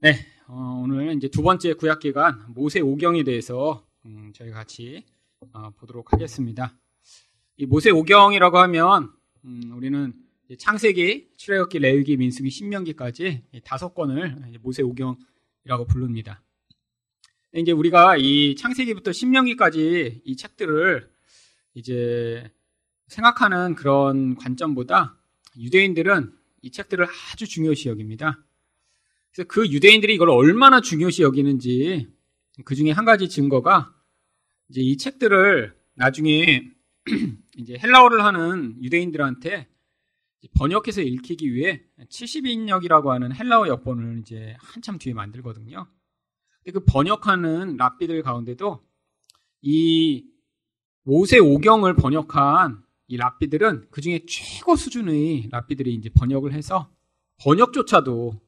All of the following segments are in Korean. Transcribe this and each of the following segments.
네, 어, 오늘 이제 두 번째 구약 기간 모세 오경에 대해서 음, 저희 같이 어, 보도록 하겠습니다. 이 모세 오경이라고 하면 음, 우리는 창세기, 출애굽기, 레위기, 민수기, 신명기까지 다섯 권을 모세 오경이라고 부릅니다. 이제 우리가 이 창세기부터 신명기까지 이 책들을 이제 생각하는 그런 관점보다 유대인들은 이 책들을 아주 중요시 여깁니다. 그래서 그 유대인들이 이걸 얼마나 중요시 여기는지 그 중에 한 가지 증거가 이제 이 책들을 나중에 이제 헬라어를 하는 유대인들한테 번역해서 읽히기 위해 70인역이라고 하는 헬라어 역본을 이제 한참 뒤에 만들거든요. 근데 그 번역하는 랍비들 가운데도 이 모세 오경을 번역한 이 랍비들은 그 중에 최고 수준의 랍비들이 이제 번역을 해서 번역조차도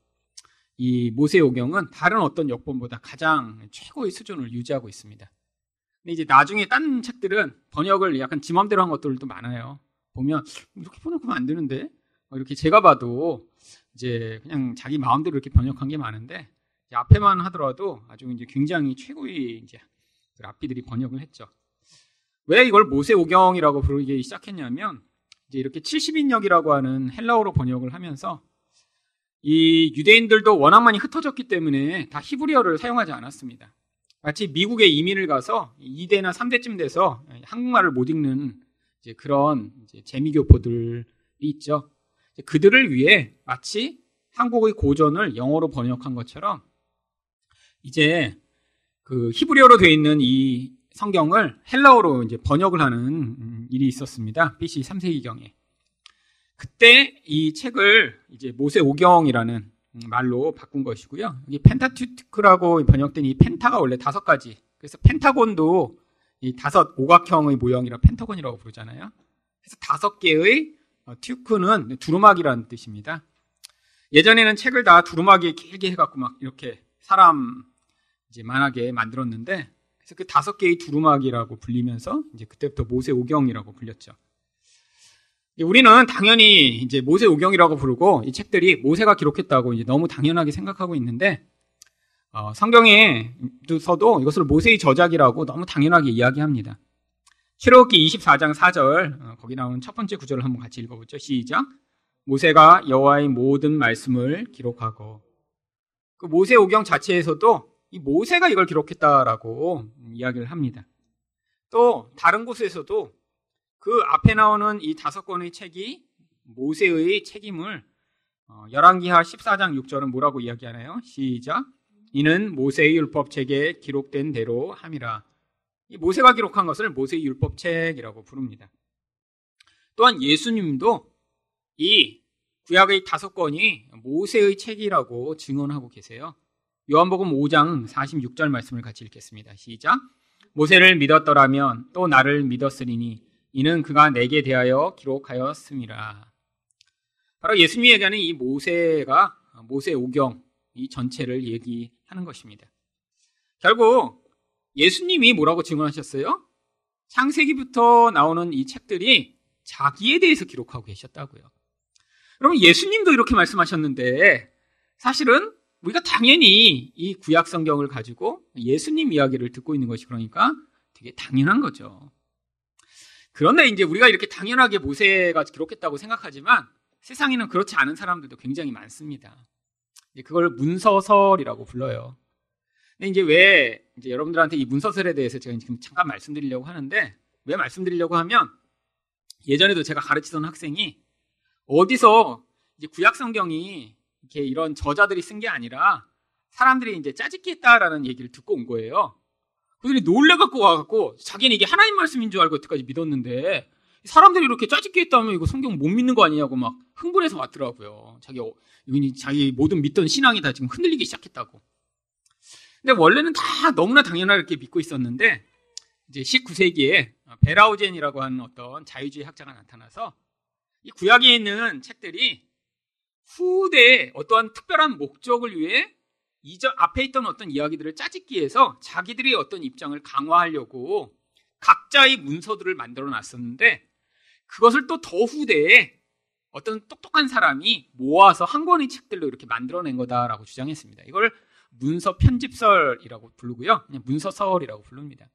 이 모세오경은 다른 어떤 역본보다 가장 최고의 수준을 유지하고 있습니다. 근데 이제 나중에 딴 책들은 번역을 약간 지 맘대로 한 것들도 많아요. 보면 이렇게 번역하면 안 되는데 뭐 이렇게 제가 봐도 이제 그냥 자기 마음대로 이렇게 번역한 게 많은데 앞에만 하더라도 아주 이제 굉장히 최고의 이제 그 랍비들이 번역을 했죠. 왜 이걸 모세오경이라고 부르기 시작했냐면 이제 이렇게 70인역이라고 하는 헬라어로 번역을 하면서 이 유대인들도 워낙 많이 흩어졌기 때문에 다 히브리어를 사용하지 않았습니다. 마치 미국에 이민을 가서 2대나 3대쯤 돼서 한국말을 못 읽는 이제 그런 이제 재미교포들이 있죠. 그들을 위해 마치 한국의 고전을 영어로 번역한 것처럼 이제 그 히브리어로 되어 있는 이 성경을 헬라어로 이제 번역을 하는 일이 있었습니다. BC 3세기경에. 그때 이 책을 이제 모세 오경이라는 말로 바꾼 것이고요. 이 펜타튜크라고 번역된 이 펜타가 원래 다섯 가지. 그래서 펜타곤도 이 다섯 오각형의 모형이라 펜타곤이라고 부르잖아요. 그래서 다섯 개의 어, 튜크는 두루마기라는 뜻입니다. 예전에는 책을 다 두루마기 길게 해갖고 막 이렇게 사람 이제 만하게 만들었는데 그래서 그 다섯 개의 두루마기라고 불리면서 이제 그때부터 모세 오경이라고 불렸죠. 우리는 당연히 이제 모세 오경이라고 부르고 이 책들이 모세가 기록했다고 이제 너무 당연하게 생각하고 있는데 어, 성경에서도 이것을 모세의 저작이라고 너무 당연하게 이야기합니다. 출애굽기 24장 4절 어, 거기 나오는 첫 번째 구절을 한번 같이 읽어보죠. 시작. 모세가 여호와의 모든 말씀을 기록하고 그 모세 오경 자체에서도 이 모세가 이걸 기록했다라고 이야기를 합니다. 또 다른 곳에서도 그 앞에 나오는 이 다섯 권의 책이 모세의 책임을 어, 열왕기하 14장 6절은 뭐라고 이야기하나요? 시작. 이는 모세의 율법책에 기록된 대로 함이라. 이 모세가 기록한 것을 모세의 율법책이라고 부릅니다. 또한 예수님도 이 구약의 다섯 권이 모세의 책이라고 증언하고 계세요. 요한복음 5장 46절 말씀을 같이 읽겠습니다. 시작. 모세를 믿었더라면 또 나를 믿었으리니 이는 그가 내게 대하여 기록하였습니다. 바로 예수님이 얘기하는 이 모세가 모세 오경 이 전체를 얘기하는 것입니다. 결국 예수님이 뭐라고 증언하셨어요? 창세기부터 나오는 이 책들이 자기에 대해서 기록하고 계셨다고요. 여러분 예수님도 이렇게 말씀하셨는데 사실은 우리가 당연히 이 구약 성경을 가지고 예수님 이야기를 듣고 있는 것이 그러니까 되게 당연한 거죠. 그런데 이제 우리가 이렇게 당연하게 모세가 기록했다고 생각하지만 세상에는 그렇지 않은 사람들도 굉장히 많습니다. 그걸 문서설이라고 불러요. 근데 이제 왜 이제 여러분들한테 이 문서설에 대해서 제가 지금 잠깐 말씀드리려고 하는데 왜 말씀드리려고 하면 예전에도 제가 가르치던 학생이 어디서 이제 구약 성경이 이렇게 이런 저자들이 쓴 게 아니라 사람들이 이제 짜집기 했다라는 얘기를 듣고 온 거예요. 그들이 놀래갖고 와갖고 자기는 이게 하나님 말씀인 줄 알고 여태까지 믿었는데 사람들이 이렇게 짜집기 했다면 이거 성경 못 믿는 거 아니냐고 막 흥분해서 왔더라고요. 자기, 자기 모든 믿던 신앙이 다 지금 흔들리기 시작했다고. 근데 원래는 다 너무나 당연하게 믿고 있었는데 이제 19세기에 베라우젠이라고 하는 어떤 자유주의 학자가 나타나서 이 구약에 있는 책들이 후대에 어떠한 특별한 목적을 위해 이전 앞에 있던 어떤 이야기들을 짜집기 위해서 자기들이 어떤 입장을 강화하려고 각자의 문서들을 만들어 놨었는데 그것을 또 더 후대에 어떤 똑똑한 사람이 모아서 한 권의 책들로 이렇게 만들어낸 거다라고 주장했습니다. 이걸 문서 편집설이라고 부르고요. 그냥 문서설이라고 부릅니다.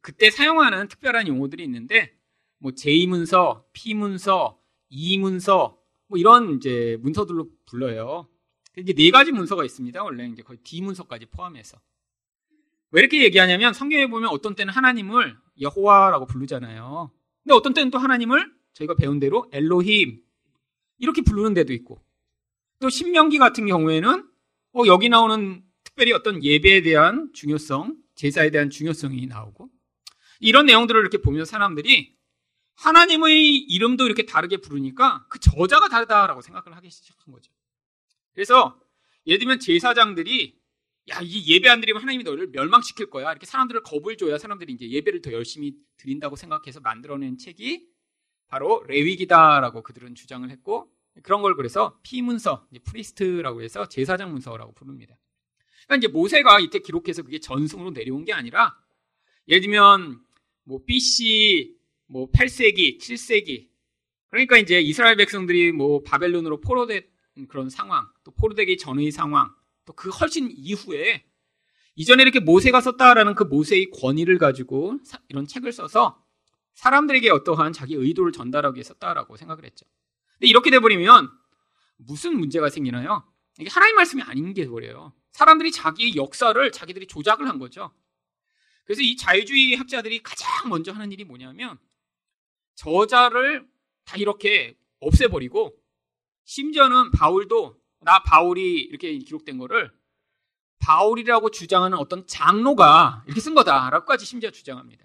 그때 사용하는 특별한 용어들이 있는데 뭐 J문서, P문서, E문서 뭐 이런 이제 문서들로 불러요. 이게 네 가지 문서가 있습니다. 원래 이제 거의 D 문서까지 포함해서. 왜 이렇게 얘기하냐면 성경에 보면 어떤 때는 하나님을 여호와라고 부르잖아요. 근데 어떤 때는 또 하나님을 저희가 배운 대로 엘로힘 이렇게 부르는 데도 있고 또 신명기 같은 경우에는 어, 여기 나오는 특별히 어떤 예배에 대한 중요성, 제사에 대한 중요성이 나오고 이런 내용들을 이렇게 보면서 사람들이 하나님의 이름도 이렇게 다르게 부르니까 그 저자가 다르다라고 생각을 하기 시작한 거죠. 그래서 예를 들면 제사장들이 야, 이 예배 안 드리면 하나님이 너를 멸망시킬 거야. 이렇게 사람들을 겁을 줘야 사람들이 이제 예배를 더 열심히 드린다고 생각해서 만들어낸 책이 바로 레위기다라고 그들은 주장을 했고 그런 걸 그래서 P문서, Priest라고 해서 제사장 문서라고 부릅니다. 그러니까 이제 모세가 이때 기록해서 그게 전승으로 내려온 게 아니라 예를 들면 뭐 BC 뭐 8세기, 7세기 그러니까 이제 이스라엘 백성들이 뭐 바벨론으로 포로된 그런 상황, 또 포로되기 전의 상황, 또 그 훨씬 이후에 이전에 이렇게 모세가 썼다라는 그 모세의 권위를 가지고 이런 책을 써서 사람들에게 어떠한 자기 의도를 전달하기 위해 썼다라고 생각을 했죠. 근데 이렇게 돼버리면 무슨 문제가 생기나요? 이게 하나님 말씀이 아닌 게 돼버려요. 사람들이 자기의 역사를 자기들이 조작을 한 거죠. 그래서 이 자유주의 학자들이 가장 먼저 하는 일이 뭐냐면 저자를 다 이렇게 없애버리고 심지어는 바울도 나 바울이 이렇게 기록된 거를 바울이라고 주장하는 어떤 장로가 이렇게 쓴 거다라고까지 심지어 주장합니다.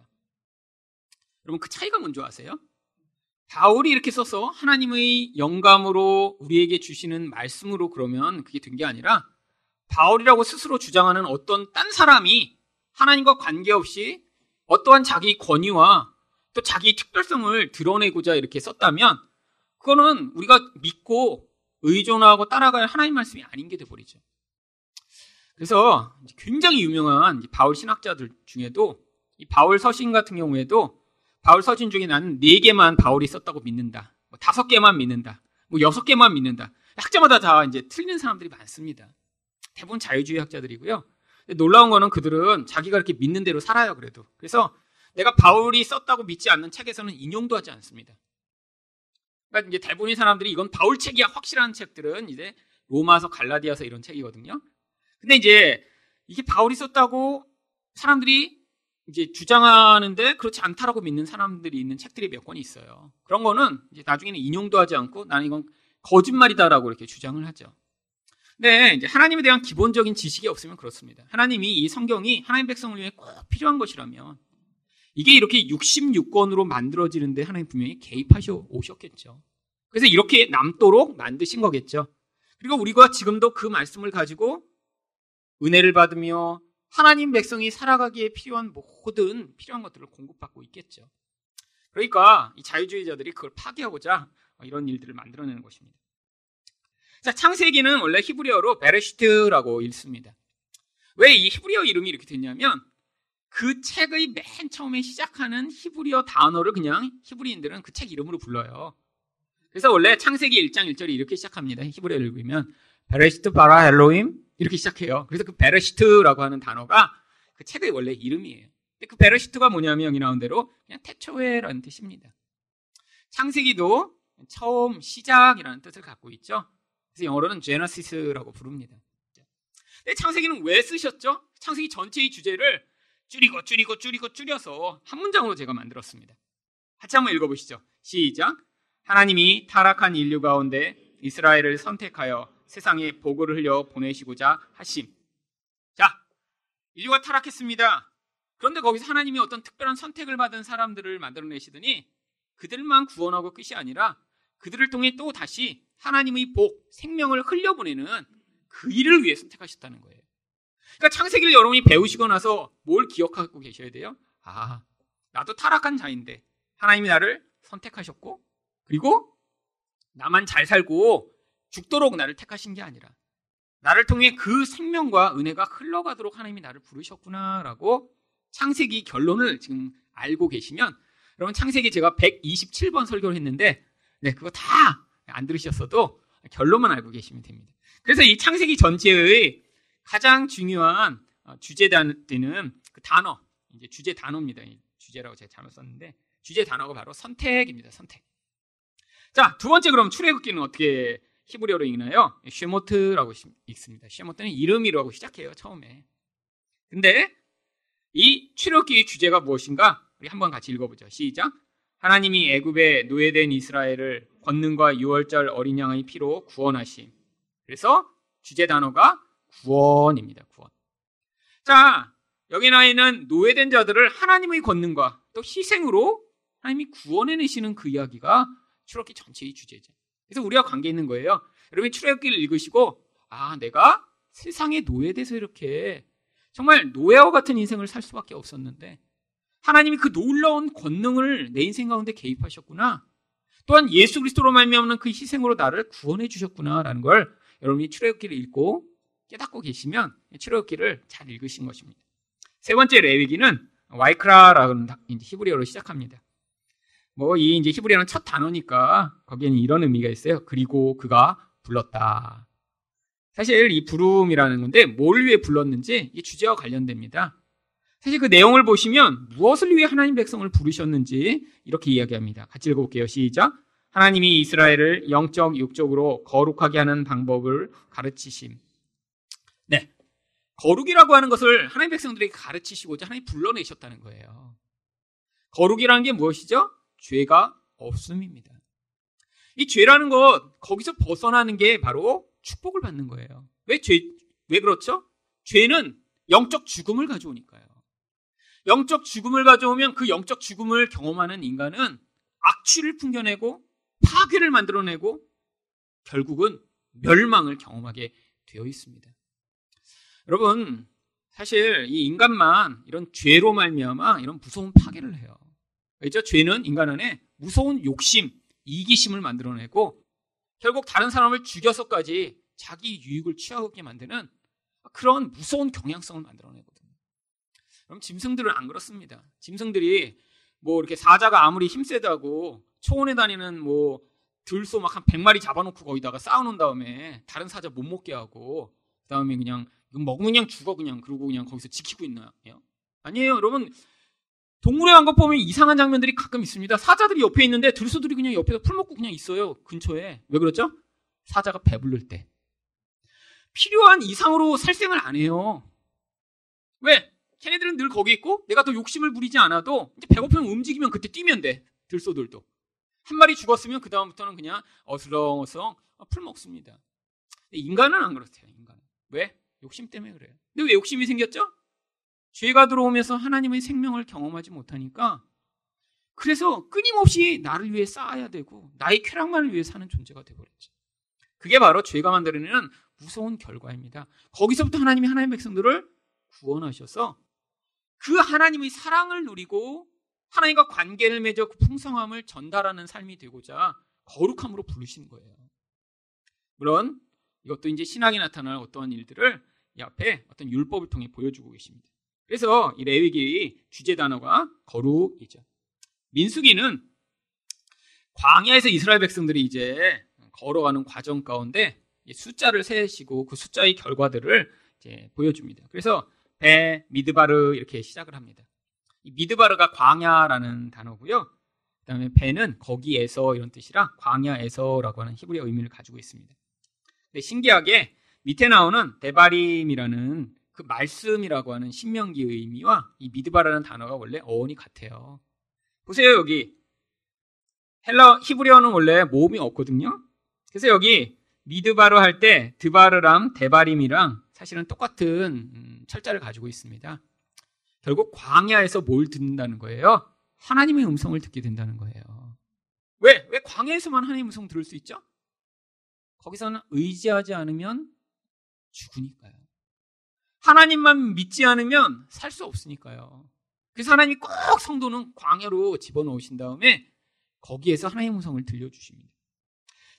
여러분 그 차이가 뭔지 아세요? 바울이 이렇게 써서 하나님의 영감으로 우리에게 주시는 말씀으로 그러면 그게 된 게 아니라 바울이라고 스스로 주장하는 어떤 딴 사람이 하나님과 관계없이 어떠한 자기 권위와 또 자기 특별성을 드러내고자 이렇게 썼다면 그거는 우리가 믿고 의존하고 따라갈 하나님 말씀이 아닌 게 돼버리죠. 그래서 굉장히 유명한 바울 신학자들 중에도 이 바울 서신 같은 경우에도 바울 서신 중에 나는 네 개만 바울이 썼다고 믿는다. 뭐 다섯 개만 믿는다. 뭐 여섯 개만 믿는다. 학자마다 다 이제 틀린 사람들이 많습니다. 대부분 자유주의 학자들이고요. 놀라운 거는 그들은 자기가 이렇게 믿는 대로 살아요, 그래도. 그래서 내가 바울이 썼다고 믿지 않는 책에서는 인용도 하지 않습니다. 그러니까 이제 대부분의 사람들이 이건 바울 책이야 확실한 책들은 이제 로마서 갈라디아서 이런 책이거든요. 근데 이제 이게 바울이 썼다고 사람들이 이제 주장하는데 그렇지 않다라고 믿는 사람들이 있는 책들이 몇권 있어요. 그런 거는 이제 나중에는 인용도 하지 않고 나는 이건 거짓말이다라고 이렇게 주장을 하죠. 근데 이제 하나님에 대한 기본적인 지식이 없으면 그렇습니다. 하나님이 이 성경이 하나님 백성을 위해 꼭 필요한 것이라면 이게 이렇게 66권으로 만들어지는데 하나님 분명히 개입하셔 오셨겠죠. 그래서 이렇게 남도록 만드신 거겠죠. 그리고 우리가 지금도 그 말씀을 가지고 은혜를 받으며 하나님 백성이 살아가기에 필요한 모든 필요한 것들을 공급받고 있겠죠. 그러니까 이 자유주의자들이 그걸 파괴하고자 이런 일들을 만들어내는 것입니다. 자, 창세기는 원래 히브리어로 베레시트라고 읽습니다. 왜 이 히브리어 이름이 이렇게 됐냐면 그 책의 맨 처음에 시작하는 히브리어 단어를 그냥 히브리인들은 그 책 이름으로 불러요. 그래서 원래 창세기 1장 1절이 이렇게 시작합니다. 히브리어를 읽으면 בראשית ברא אלהים 이렇게 시작해요. 그래서 그 בראשית라고 하는 단어가 그 책의 원래 이름이에요. 근데 그 בראשית가 뭐냐면 여기 나온 대로 그냥 태초에라는 뜻입니다. 창세기도 처음 시작이라는 뜻을 갖고 있죠. 그래서 영어로는 제너시스라고 부릅니다. 근데 창세기는 왜 쓰셨죠? 창세기 전체의 주제를 줄이고 줄이고 줄이고 줄여서 한 문장으로 제가 만들었습니다. 같이 한번 읽어보시죠. 시작. 하나님이 타락한 인류 가운데 이스라엘을 선택하여 세상에 보고를 흘려 보내시고자 하심. 자, 인류가 타락했습니다. 그런데 거기서 하나님이 어떤 특별한 선택을 받은 사람들을 만들어내시더니 그들만 구원하고 끝이 아니라 그들을 통해 또 다시 하나님의 복, 생명을 흘려보내는 그 일을 위해 선택하셨다는 거예요. 그러니까 창세기를 여러분이 배우시고 나서 뭘 기억하고 계셔야 돼요? 아, 나도 타락한 자인데 하나님이 나를 선택하셨고 그리고 나만 잘 살고 죽도록 나를 택하신 게 아니라 나를 통해 그 생명과 은혜가 흘러가도록 하나님이 나를 부르셨구나라고 창세기 결론을 지금 알고 계시면 여러분 창세기 제가 127번 설교를 했는데 네, 그거 다 안 들으셨어도 결론만 알고 계시면 됩니다. 그래서 이 창세기 전체의 가장 중요한 어, 주제 되는 그 단어, 이제 주제 단어입니다. 주제라고 제가 잘못 썼는데 주제 단어가 바로 선택입니다. 선택. 자, 두 번째 그럼 출애굽기는 어떻게 히브리어로 읽나요? 쉐모트라고 읽습니다. 쉐모트는 이름이라고 시작해요. 처음에. 근데 이 출애굽기의 주제가 무엇인가? 우리 한번 같이 읽어보죠. 시작. 하나님이 애굽에 노예된 이스라엘을 권능과 유월절 어린 양의 피로 구원하심. 그래서 주제 단어가 구원입니다. 구원. 자, 여기 나와 있는 노예된 자들을 하나님의 권능과 또 희생으로 하나님이 구원해내시는 그 이야기가 출애굽기 전체의 주제죠. 그래서 우리가 관계 있는 거예요. 여러분이 출애굽기를 읽으시고 아 내가 세상의 노예돼서 이렇게 정말 노예와 같은 인생을 살 수밖에 없었는데 하나님이 그 놀라운 권능을 내 인생 가운데 개입하셨구나. 또한 예수 그리스도로 말미암는 그 희생으로 나를 구원해 주셨구나라는 걸 여러분이 출애굽기를 읽고 깨닫고 계시면 출애굽기를 잘 읽으신 것입니다. 세 번째 레위기는 와이크라라는 히브리어로 시작합니다. 뭐 이 이제 히브리어는 첫 단어니까 거기에는 이런 의미가 있어요. 그리고 그가 불렀다. 사실 이 부름이라는 건데 뭘 위해 불렀는지 이 주제와 관련됩니다. 사실 그 내용을 보시면 무엇을 위해 하나님 백성을 부르셨는지 이렇게 이야기합니다. 같이 읽어볼게요. 시작. 하나님이 이스라엘을 영적, 육적으로 거룩하게 하는 방법을 가르치심. 네. 거룩이라고 하는 것을 하나님 백성들에게 가르치시고자 하나님 불러내셨다는 거예요. 거룩이라는 게 무엇이죠? 죄가 없음입니다. 이 죄라는 것, 거기서 벗어나는 게 바로 축복을 받는 거예요. 왜 죄, 왜 그렇죠? 죄는 영적 죽음을 가져오니까요. 영적 죽음을 가져오면 그 영적 죽음을 경험하는 인간은 악취를 풍겨내고 파괴를 만들어내고 결국은 멸망을 경험하게 되어 있습니다. 여러분, 사실 이 인간만 이런 죄로 말미암아 이런 무서운 파괴를 해요. 그죠? 죄는 인간 안에 무서운 욕심, 이기심을 만들어내고 결국 다른 사람을 죽여서까지 자기 유익을 취하게 만드는 그런 무서운 경향성을 만들어내거든요. 그럼 짐승들은 안 그렇습니다. 짐승들이 뭐 이렇게 사자가 아무리 힘세다고 초원에 다니는 뭐 들소 막 한 100마리 잡아놓고 거기다가 쌓아놓은 다음에 다른 사자 못 먹게 하고 그다음에 그냥 먹으면 그냥 죽어 그냥 그러고 그냥 거기서 지키고 있나요? 아니에요. 여러분 동물의 왕국 보면 이상한 장면들이 가끔 있습니다. 사자들이 옆에 있는데 들소들이 그냥 옆에서 풀 먹고 그냥 있어요. 근처에. 왜 그렇죠? 사자가 배부를 때. 필요한 이상으로 살생을 안 해요. 왜? 걔네들은 늘 거기 있고 내가 더 욕심을 부리지 않아도 이제 배고프면 움직이면 그때 뛰면 돼. 들소들도. 한 마리 죽었으면 그 다음부터는 그냥 어슬렁어슬렁 풀 먹습니다. 인간은 안 그렇대요. 인간은. 왜? 욕심 때문에 그래요. 근데 왜 욕심이 생겼죠? 죄가 들어오면서 하나님의 생명을 경험하지 못하니까 그래서 끊임없이 나를 위해 쌓아야 되고 나의 쾌락만을 위해 사는 존재가 되어버렸죠. 그게 바로 죄가 만들어내는 무서운 결과입니다. 거기서부터 하나님이 하나님의 백성들을 구원하셔서 그 하나님의 사랑을 누리고 하나님과 관계를 맺어 그 풍성함을 전달하는 삶이 되고자 거룩함으로 부르신 거예요. 물론 이것도 이제 신학에 나타날 어떠한 일들을 이 앞에 어떤 율법을 통해 보여주고 계십니다. 그래서 이 레위기의 주제 단어가 거룩이죠. 민수기는 광야에서 이스라엘 백성들이 이제 걸어가는 과정 가운데 숫자를 세시고 그 숫자의 결과들을 이제 보여줍니다. 그래서 배, 미드바르 이렇게 시작을 합니다. 이 미드바르가 광야라는 단어고요. 그다음에 배는 거기에서 이런 뜻이라 광야에서라고 하는 히브리어 의미를 가지고 있습니다. 근데 신기하게 밑에 나오는 데바림이라는 그 말씀이라고 하는 신명기의 의미와 이 미드바라는 단어가 원래 어원이 같아요. 보세요, 여기. 헬라 히브리어는 원래 모음이 없거든요. 그래서 여기 미드바르 할때 드바르랑 데바림이랑 사실은 똑같은 음, 철자를 가지고 있습니다. 결국 광야에서 뭘 듣는다는 거예요? 하나님의 음성을 듣게 된다는 거예요. 왜? 왜 광야에서만 하나님의 음성 들을 수 있죠? 거기서는 의지하지 않으면 죽으니까요. 하나님만 믿지 않으면 살 수 없으니까요. 그래서 하나님이 꼭 성도는 광야로 집어넣으신 다음에 거기에서 하나님의 음성을 들려주십니다.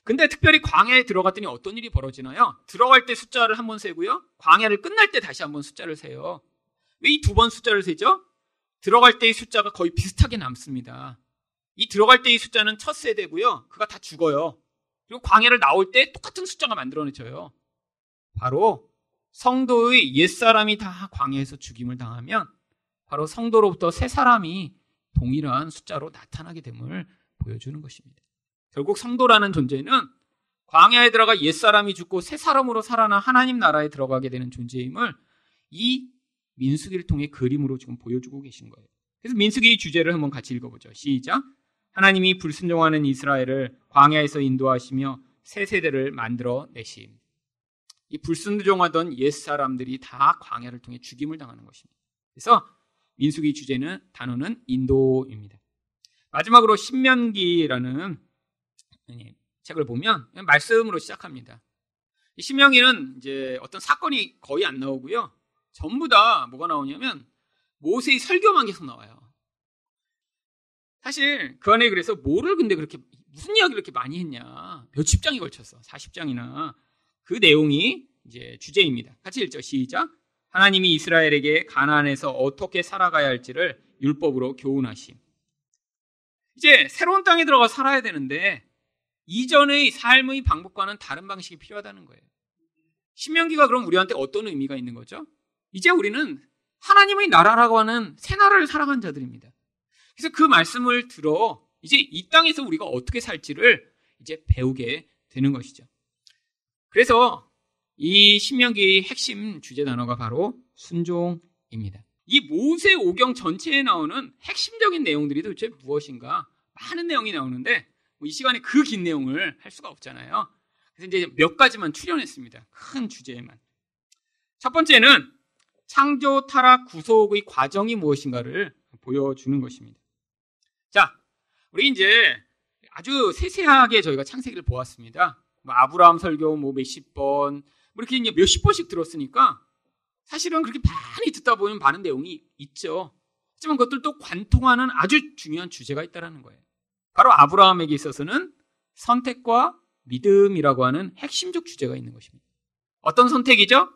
근데 특별히 광야에 들어갔더니 어떤 일이 벌어지나요? 들어갈 때 숫자를 한 번 세고요. 광야를 끝날 때 다시 한 번 숫자를 세요. 왜 이 두 번 숫자를 세죠? 들어갈 때의 숫자가 거의 비슷하게 남습니다. 이 들어갈 때의 숫자는 첫 세대고요. 그가 다 죽어요. 그리고 광야를 나올 때 똑같은 숫자가 만들어내져요. 바로 성도의 옛사람이 다 광야에서 죽임을 당하면 바로 성도로부터 새 사람이 동일한 숫자로 나타나게 됨을 보여주는 것입니다. 결국 성도라는 존재는 광야에 들어가 옛사람이 죽고 새 사람으로 살아나 하나님 나라에 들어가게 되는 존재임을 이 민수기를 통해 그림으로 지금 보여주고 계신 거예요. 그래서 민수기 주제를 한번 같이 읽어보죠. 시작. 하나님이 불순종하는 이스라엘을 광야에서 인도하시며 새 세대를 만들어 내심. 이 불순종하던 옛 사람들이 다 광야를 통해 죽임을 당하는 것입니다. 그래서 민수기 주제는 단어는 인도입니다. 마지막으로 신명기라는 책을 보면 말씀으로 시작합니다. 신명기는 이제 어떤 사건이 거의 안 나오고요. 전부 다 뭐가 나오냐면 모세의 설교만 계속 나와요. 사실 그 안에 그래서 뭐를 근데 그렇게 무슨 이야기를 이렇게 많이 했냐? 몇 십 장이 걸쳤어. 40장이나. 그 내용이 이제 주제입니다. 같이 읽죠. 시작. 하나님이 이스라엘에게 가나안에서 어떻게 살아가야 할지를 율법으로 교훈하심. 이제 새로운 땅에 들어가 살아야 되는데 이전의 삶의 방법과는 다른 방식이 필요하다는 거예요. 신명기가 그럼 우리한테 어떤 의미가 있는 거죠? 이제 우리는 하나님의 나라라고 하는 새 나라를 살아간 자들입니다. 그래서 그 말씀을 들어 이제 이 땅에서 우리가 어떻게 살지를 이제 배우게 되는 것이죠. 그래서 이 신명기의 핵심 주제 단어가 바로 순종입니다. 이 모세 오경 전체에 나오는 핵심적인 내용들이 도대체 무엇인가 많은 내용이 나오는데 뭐 이 시간에 그 긴 내용을 할 수가 없잖아요. 그래서 이제 몇 가지만 출연했습니다. 큰 주제에만. 첫 번째는 창조, 타락, 구속의 과정이 무엇인가를 보여주는 것입니다. 자, 우리 이제 아주 세세하게 저희가 창세기를 보았습니다. 뭐 아브라함 설교 뭐 몇십 번, 뭐 이렇게 이제 몇십 번씩 들었으니까 사실은 그렇게 많이 듣다 보면 많은 내용이 있죠. 하지만 그것들도 관통하는 아주 중요한 주제가 있다는 거예요. 바로 아브라함에게 있어서는 선택과 믿음이라고 하는 핵심적 주제가 있는 것입니다. 어떤 선택이죠?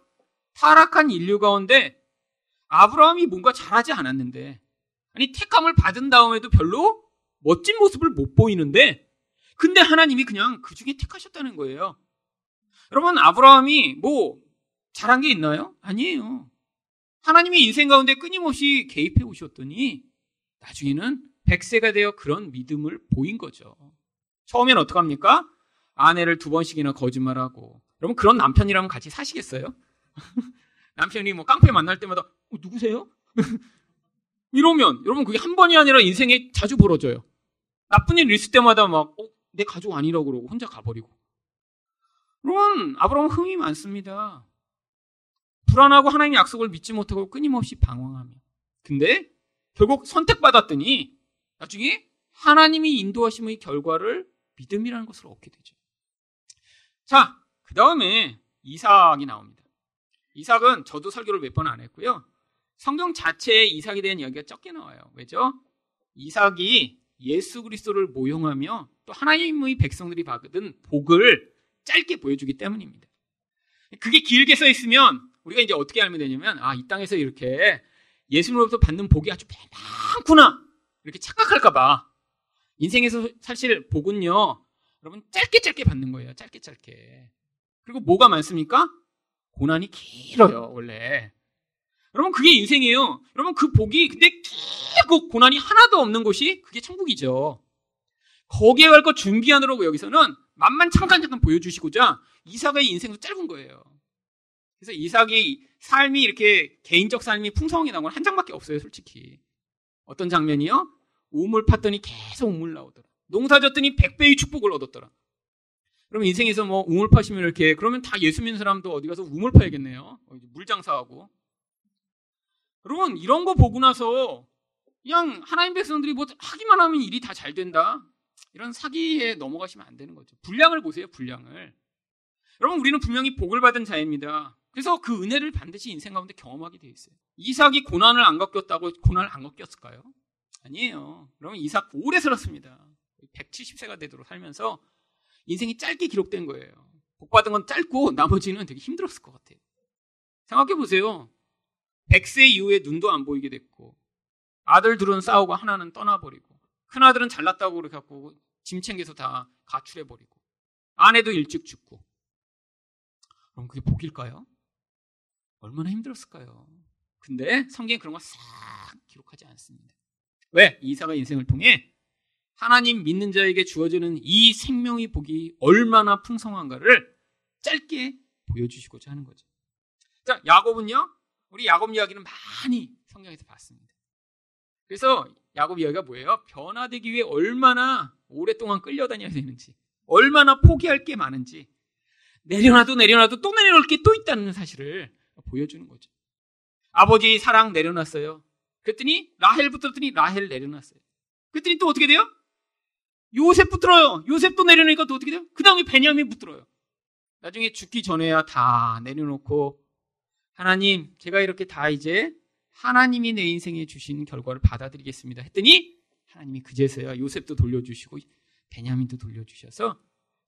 타락한 인류 가운데 아브라함이 뭔가 잘하지 않았는데 아니 택함을 받은 다음에도 별로 멋진 모습을 못 보이는데 근데 하나님이 그냥 그 중에 택하셨다는 거예요. 여러분 아브라함이 뭐 잘한 게 있나요? 아니에요. 하나님이 인생 가운데 끊임없이 개입해 오셨더니 나중에는 백세가 되어 그런 믿음을 보인 거죠. 처음엔 어떡합니까? 아내를 두 번씩이나 거짓말하고. 여러분 그런 남편이라면 같이 사시겠어요? 남편이 뭐 깡패 만날 때마다 어, 누구세요? 이러면 여러분 그게 한 번이 아니라 인생에 자주 벌어져요. 나쁜 일 있을 때마다 막 어, 내 가족 아니라고 그러고 혼자 가버리고. 여러분 아브라함 흥이 많습니다. 불안하고 하나님의 약속을 믿지 못하고 끊임없이 방황하며. 근데 결국 선택받았더니 나중에 하나님이 인도하심의 결과를 믿음이라는 것을 얻게 되죠. 자, 그 다음에 이삭이 나옵니다. 이삭은 저도 설교를 몇 번 안 했고요. 성경 자체에 이삭에 대한 이야기가 적게 나와요. 왜죠? 이삭이 예수 그리스도를 모형하며 또 하나님의 백성들이 받은 복을 짧게 보여주기 때문입니다. 그게 길게 써 있으면 우리가 이제 어떻게 알면 되냐면 아, 이 땅에서 이렇게 예수님으로부터 받는 복이 아주 많구나. 이렇게 착각할까 봐. 인생에서 사실 복은요. 여러분 짧게 짧게 받는 거예요. 짧게 짧게. 그리고 뭐가 많습니까? 고난이 길어요, 원래. 여러분, 그게 인생이에요. 여러분, 그 복이, 근데 길고 고난이 하나도 없는 곳이 그게 천국이죠. 거기에 갈 거 준비하느라고 여기서는 만만 잠깐 잠깐 보여주시고자 이삭의 인생도 짧은 거예요. 그래서 이삭이 삶이 이렇게 개인적 삶이 풍성하게 나온 건 한 장밖에 없어요, 솔직히. 어떤 장면이요? 우물 팠더니 계속 우물 나오더라. 농사 졌더니 백배의 축복을 얻었더라. 그럼 인생에서 뭐 우물 파시면 이렇게 그러면 다 예수 믿는 사람도 어디 가서 우물 파야겠네요. 어, 물 장사하고. 여러분 이런 거 보고 나서 그냥 하나님 백성들이 뭐 하기만 하면 일이 다 잘 된다. 이런 사기에 넘어가시면 안 되는 거죠. 분량을 보세요, 분량을. 여러분 우리는 분명히 복을 받은 자입니다. 그래서 그 은혜를 반드시 인생 가운데 경험하게 돼 있어요. 이삭이 고난을 안 겪었다고 고난을 안 겪었을까요? 아니에요. 여러분 이삭 오래 살았습니다. 170세가 되도록 살면서 인생이 짧게 기록된 거예요. 복 받은 건 짧고 나머지는 되게 힘들었을 것 같아요. 생각해 보세요. 100세 이후에 눈도 안 보이게 됐고 아들 둘은 싸우고 하나는 떠나버리고 큰 아들은 잘났다고 그렇게 갖고 짐 챙겨서 다 가출해 버리고 아내도 일찍 죽고. 그럼 그게 복일까요? 얼마나 힘들었을까요? 근데 성경에 그런 거 싹 기록하지 않습니다. 왜? 이사가 인생을 통해 하나님 믿는 자에게 주어지는 이 생명의 복이 얼마나 풍성한가를 짧게 보여주시고자 하는 거죠. 자, 야곱은요? 우리 야곱 이야기는 많이 성경에서 봤습니다. 그래서 야곱 이야기가 뭐예요? 변화되기 위해 얼마나 오랫동안 끌려다녀야 되는지, 얼마나 포기할 게 많은지, 내려놔도 내려놔도 또 내려놓을 게또 있다는 사실을 보여주는 거죠. 아버지 사랑 내려놨어요. 그랬더니 라헬 붙었더니 라헬 내려놨어요. 그랬더니 또 어떻게 돼요? 요셉 붙들어요. 요셉 또 내려놓으니까 또 어떻게 돼요? 그 다음에 베냐민 붙들어요. 나중에 죽기 전에야 다 내려놓고 하나님 제가 이렇게 다 이제 하나님이 내 인생에 주신 결과를 받아들이겠습니다. 했더니 하나님이 그제서야 요셉도 돌려주시고 베냐민도 돌려주셔서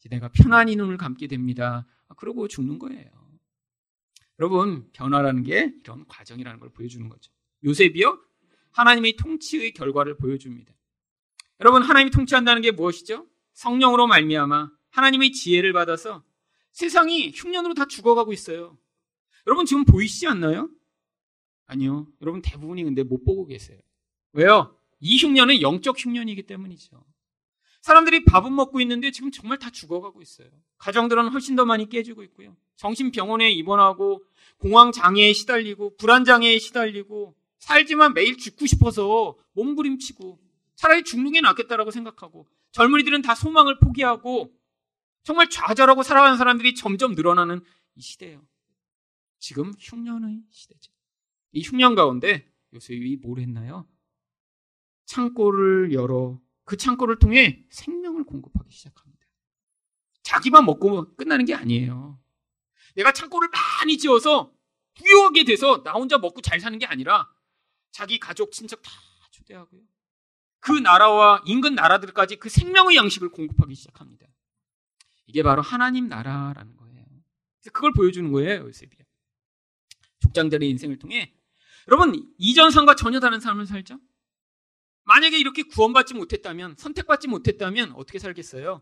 내가 편안히 눈을 감게 됩니다. 그러고 죽는 거예요. 여러분 변화라는 게 이런 과정이라는 걸 보여주는 거죠. 요셉이요 하나님의 통치의 결과를 보여줍니다. 여러분 하나님이 통치한다는 게 무엇이죠? 성령으로 말미암아 하나님의 지혜를 받아서 세상이 흉년으로 다 죽어가고 있어요. 여러분 지금 보이시지 않나요? 아니요. 여러분 대부분이 근데 못 보고 계세요. 왜요? 이 흉년은 영적 흉년이기 때문이죠. 사람들이 밥은 먹고 있는데 지금 정말 다 죽어가고 있어요. 가정들은 훨씬 더 많이 깨지고 있고요. 정신병원에 입원하고 공황 장애에 시달리고 불안 장애에 시달리고 살지만 매일 죽고 싶어서 몸부림치고 차라리 죽는 게 낫겠다라고 생각하고 젊은이들은 다 소망을 포기하고 정말 좌절하고 살아가는 사람들이 점점 늘어나는 이 시대예요. 지금 흉년의 시대죠. 이 흉년 가운데 요셉이 뭘 했나요? 창고를 열어 그 창고를 통해 생명을 공급하기 시작합니다. 자기만 먹고 끝나는 게 아니에요. 내가 창고를 많이 지어서 부유하게 돼서 나 혼자 먹고 잘 사는 게 아니라 자기 가족, 친척 다 초대하고요. 그 나라와 인근 나라들까지 그 생명의 양식을 공급하기 시작합니다. 이게 바로 하나님 나라라는 거예요. 그래서 그걸 보여주는 거예요, 요셉이. 족장들의 인생을 통해 여러분 이전 삶과 전혀 다른 삶을 살죠. 만약에 이렇게 구원받지 못했다면 선택받지 못했다면 어떻게 살겠어요?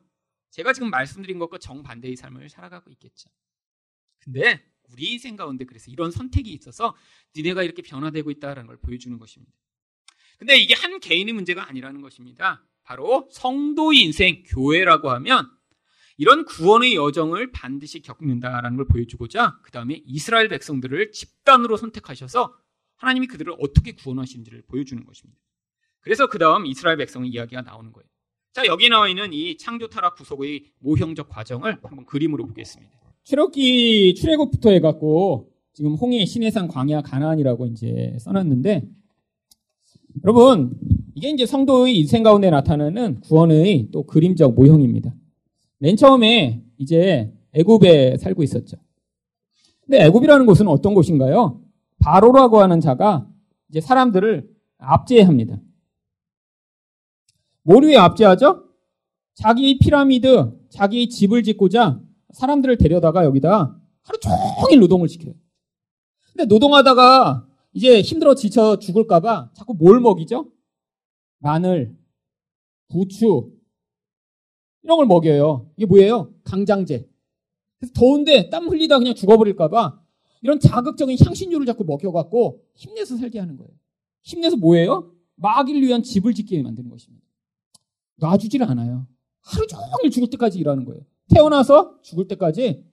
제가 지금 말씀드린 것과 정반대의 삶을 살아가고 있겠죠. 근데 우리 인생 가운데 그래서 이런 선택이 있어서 니네가 이렇게 변화되고 있다는 걸 보여주는 것입니다. 근데 이게 한 개인의 문제가 아니라는 것입니다. 바로 성도의 인생, 교회라고 하면 이런 구원의 여정을 반드시 겪는다라는 걸 보여주고자 그 다음에 이스라엘 백성들을 집단으로 선택하셔서 하나님이 그들을 어떻게 구원하시는지를 보여주는 것입니다. 그래서 그 다음 이스라엘 백성의 이야기가 나오는 거예요. 자 여기 나와 있는 이 창조 타락 구속의 모형적 과정을 한번 그림으로 보겠습니다. 출애굽기 출애굽부터 해갖고 지금 홍해 신해산 광야 가나안이라고 이제 써놨는데 여러분, 이게 이제 성도의 인생 가운데 나타나는 구원의 또 그림적 모형입니다. 맨 처음에 이제 애굽에 살고 있었죠. 근데 애굽이라는 곳은 어떤 곳인가요? 바로라고 하는 자가 이제 사람들을 압제합니다. 뭘 위해 압제하죠? 자기 피라미드, 자기 집을 짓고자 사람들을 데려다가 여기다 하루 종일 노동을 시켜요. 근데 노동하다가 이제 힘들어 지쳐 죽을까봐 자꾸 뭘 먹이죠? 마늘, 부추, 이런 걸 먹여요. 이게 뭐예요? 강장제. 그래서 더운데 땀 흘리다 그냥 죽어버릴까봐 이런 자극적인 향신료를 자꾸 먹여갖고 힘내서 살게 하는 거예요. 힘내서 뭐예요? 마귀를 위한 집을 짓게 만드는 것입니다. 놔주질 않아요. 하루 종일 죽을 때까지 일하는 거예요. 태어나서 죽을 때까지